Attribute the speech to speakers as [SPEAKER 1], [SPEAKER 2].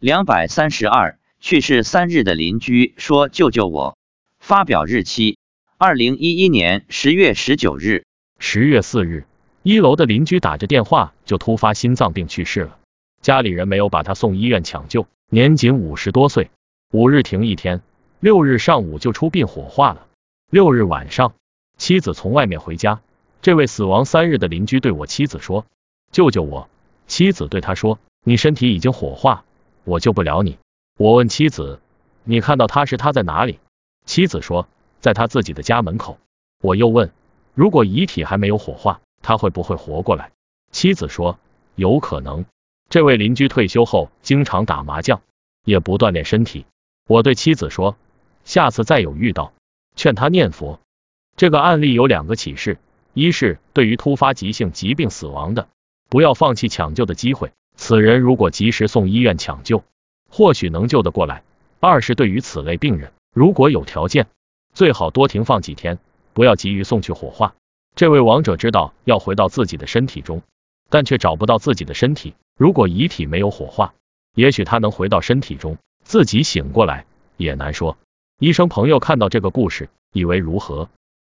[SPEAKER 1] 两百三十二，去世三日的邻居说：“救救我！”发表日期：二零一一年十月十九日。
[SPEAKER 2] 十月四日，一楼的邻居打着电话就突发心脏病去世了，家里人没有把他送医院抢救，年仅五十多岁。五日停一天，六日上午就出殡火化了。六日晚上，妻子从外面回家，这位死亡三日的邻居对我妻子说：“救救我！”妻子对他说：“你身体已经火化。”我救不了你。我问妻子：“你看到他时他在哪里？”妻子说：“在他自己的家门口。”我又问：“如果遗体还没有火化，他会不会活过来？”妻子说：“有可能。”这位邻居退休后经常打麻将，也不锻炼身体。我对妻子说：“下次再有遇到，劝他念佛。”这个案例有两个启示：一是对于突发急性疾病死亡的，不要放弃抢救的机会。此人如果及时送医院抢救，或许能救得过来。二是对于此类病人，如果有条件，最好多停放几天，不要急于送去火化。这位亡者知道要回到自己的身体中，但却找不到自己的身体。如果遗体没有火化，也许他能回到身体中，自己醒过来也难说。医生朋友看到这个故事，以为如何？